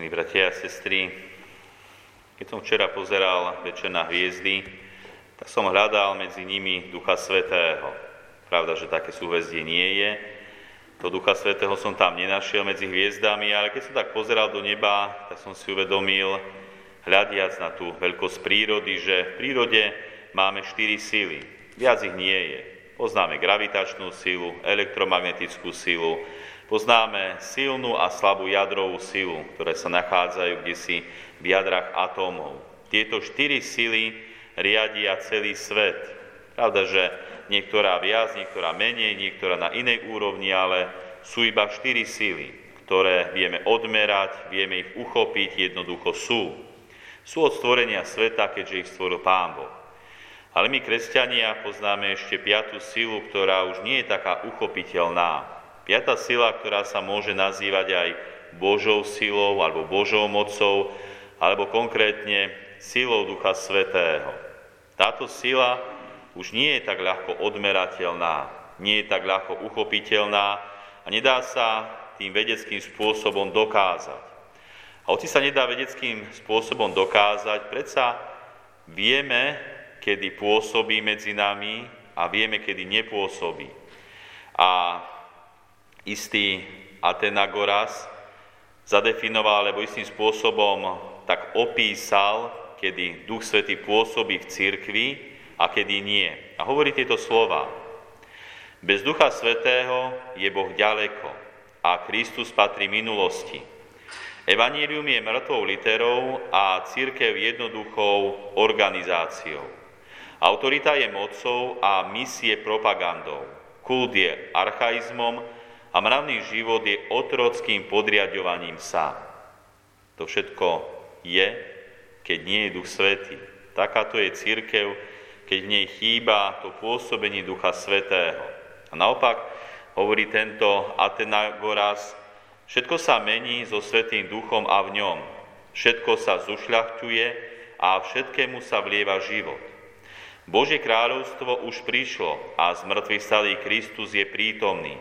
Milí bratia a sestry, keď som včera pozeral večer na hviezdy, tak som hľadal medzi nimi Ducha Svetého. Pravda, že také súhvezdie nie je. To Ducha Svetého som tam nenašiel medzi hviezdami, ale keď som tak pozeral do neba, tak som si uvedomil, hľadiac na tú veľkosť prírody, že v prírode máme štyri síly. Viac ich nie je. Poznáme gravitačnú silu, elektromagnetickú silu, Poznáme silnú a slabú jadrovú silu, ktoré sa nachádzajú si v jadrach atómov. Tieto štyri sily riadia celý svet. Pravda, že niektorá viac, niektorá menej, niektorá na inej úrovni, ale sú iba štyri sily, ktoré vieme odmerať, vieme ich uchopiť, jednoducho sú. Sú od stvorenia sveta, keďže ich stvoril Pán Boh. Ale my, kresťania, poznáme ešte piatú silu, ktorá už nie je taká uchopiteľná, Piatá sila, ktorá sa môže nazývať aj Božou silou alebo Božou mocou, alebo konkrétne silou Ducha Svetého. Táto sila už nie je tak ľahko odmerateľná, nie je tak ľahko uchopiteľná a nedá sa tým vedeckým spôsobom dokázať. A hoci sa nedá vedeckým spôsobom dokázať, predsa vieme, kedy pôsobí medzi nami a vieme, kedy nepôsobí. A istý Atenagoras zadefinoval, alebo istým spôsobom tak opísal, kedy Duch Svetý pôsobí v cirkvi a kedy nie. A hovorí tieto slova. Bez Ducha Svetého je Boh ďaleko a Kristus patrí minulosti. Evanílium je mŕtvou literou a církev jednoduchou organizáciou. Autorita je mocou a misie propagandou. Kult je archaizmom a mravný život je otrockým podriadovaním sa. To všetko je, keď nie je Duch Svetý. Takáto je církev, keď v nej chýba to pôsobenie Ducha Svetého. A naopak, hovorí tento Atenagoras, všetko sa mení so Svetým Duchom a v ňom. Všetko sa zušľachtuje a všetkému sa vlieva život. Božie kráľovstvo už prišlo a z mŕtvych stalý Kristus je prítomný.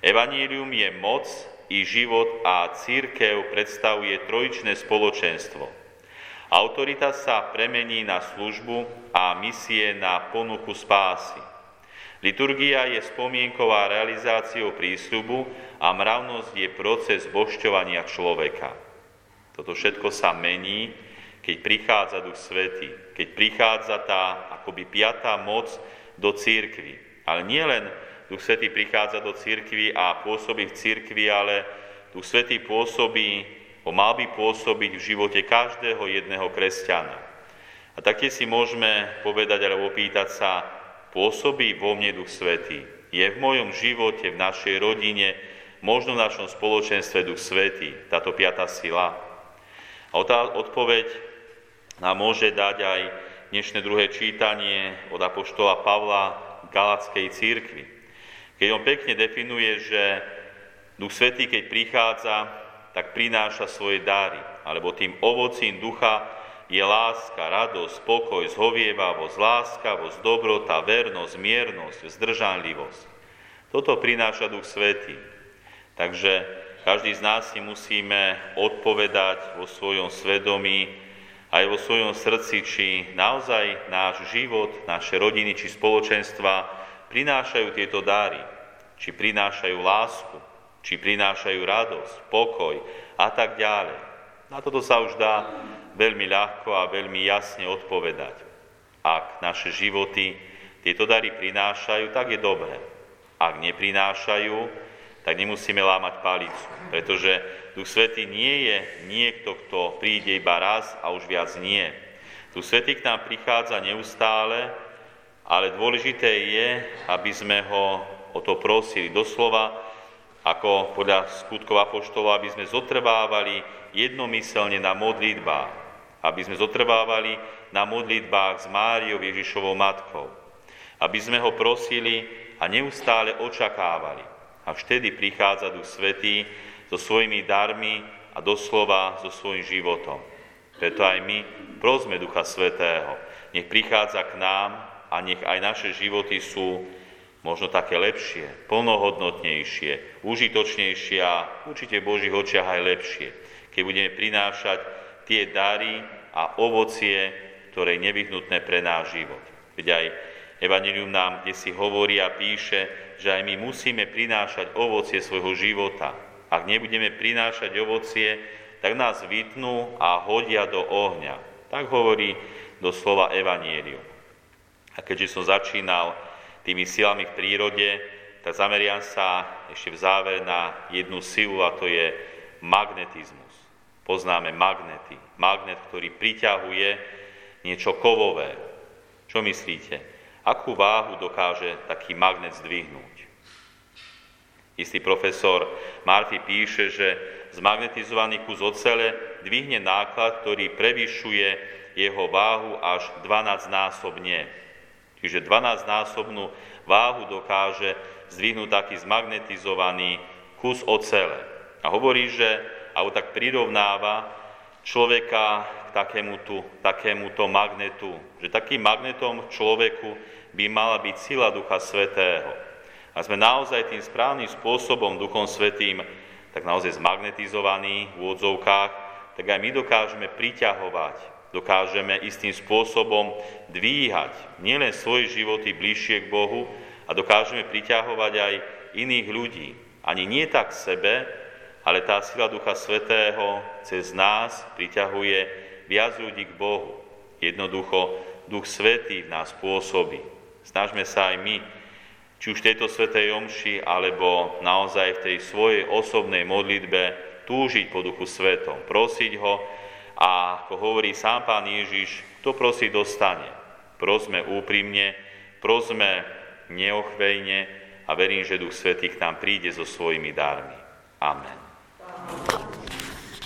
Evanílium je moc i život a církev predstavuje trojičné spoločenstvo. Autorita sa premení na službu a misie na ponuku spásy. Liturgia je spomienková realizáciou prísľubu a mravnosť je proces bošťovania človeka. Toto všetko sa mení, keď prichádza Duch Svetý, keď prichádza tá akoby piatá moc do církvy. Ale nie len Duch Svetý prichádza do církvy a pôsobí v církvi, ale Duch Svetý pôsobí, ho mal by pôsobiť v živote každého jedného kresťana. A taktiež si môžeme povedať alebo opýtať sa, pôsobí vo mne Duch Svetý? Je v mojom živote, v našej rodine, možno v našom spoločenstve Duch Svetý, táto piata sila? A tá odpoveď nám môže dať aj dnešné druhé čítanie od Apoštola Pavla Galackej církvi. Keď on pekne definuje, že Duch Svetý, keď prichádza, tak prináša svoje dary, alebo tým ovocím ducha je láska, radosť, spokoj, zhovievavosť, láskavosť, dobrota, vernosť, miernosť, zdržanlivosť. Toto prináša Duch Svetý. Takže každý z nás si musíme odpovedať vo svojom svedomí, aj vo svojom srdci, či naozaj náš život, naše rodiny či spoločenstva prinášajú tieto dary, či prinášajú lásku, či prinášajú radosť, pokoj a tak ďalej. Na toto sa už dá veľmi ľahko a veľmi jasne odpovedať. Ak naše životy tieto dary prinášajú, tak je dobré. Ak neprinášajú, tak nemusíme lámať palicu, pretože Duch Svetý nie je niekto, kto príde iba raz a už viac nie. Duch Svetý k nám prichádza neustále ale dôležité je, aby sme ho o to prosili. Doslova, ako podľa skutkov apoštolov, aby sme zotrvávali jednomyselne na modlitbách. Aby sme zotrvávali na modlitbách s Máriou Ježišovou matkou. Aby sme ho prosili a neustále očakávali. A vtedy prichádza Duch Svetý so svojimi darmi a doslova so svojím životom. Preto aj my prosme Ducha Svetého. Nech prichádza k nám a nech aj naše životy sú možno také lepšie, plnohodnotnejšie, užitočnejšie a určite v Božích očiach aj lepšie. keď budeme prinášať tie dary a ovocie, ktoré je nevyhnutné pre náš život. Veď aj Evangelium nám kde si hovorí a píše, že aj my musíme prinášať ovocie svojho života. Ak nebudeme prinášať ovocie, tak nás vytnú a hodia do ohňa. Tak hovorí doslova Evangelium. A keďže som začínal tými silami v prírode, tak zameriam sa ešte v záver na jednu silu a to je magnetizmus. Poznáme magnety. Magnet, ktorý priťahuje niečo kovové. Čo myslíte? Akú váhu dokáže taký magnet zdvihnúť? Istý profesor Murphy píše, že zmagnetizovaný kus ocele dvihne náklad, ktorý prevyšuje jeho váhu až 12 násobne. Čiže 12-násobnú váhu dokáže zdvihnúť taký zmagnetizovaný kus ocele. A hovorí, že, alebo tak prirovnáva človeka k takémuto, takémuto magnetu, že takým magnetom človeku by mala byť sila Ducha Svetého. A sme naozaj tým správnym spôsobom Duchom Svetým tak naozaj zmagnetizovaní v úvodzovkách, tak aj my dokážeme priťahovať dokážeme istým spôsobom dvíhať nielen svoje životy bližšie k Bohu a dokážeme priťahovať aj iných ľudí. Ani nie tak sebe, ale tá sila Ducha Svetého cez nás priťahuje viac ľudí k Bohu. Jednoducho Duch Svetý v nás pôsobí. Snažme sa aj my, či už v tejto Svetej Omši, alebo naozaj v tej svojej osobnej modlitbe túžiť po Duchu Svetom, prosiť ho, a ako hovorí sám pán Ježiš, kto prosí, dostane. Prosme úprimne, prosme neochvejne a verím, že Duch Svetý k nám príde so svojimi dármi. Amen.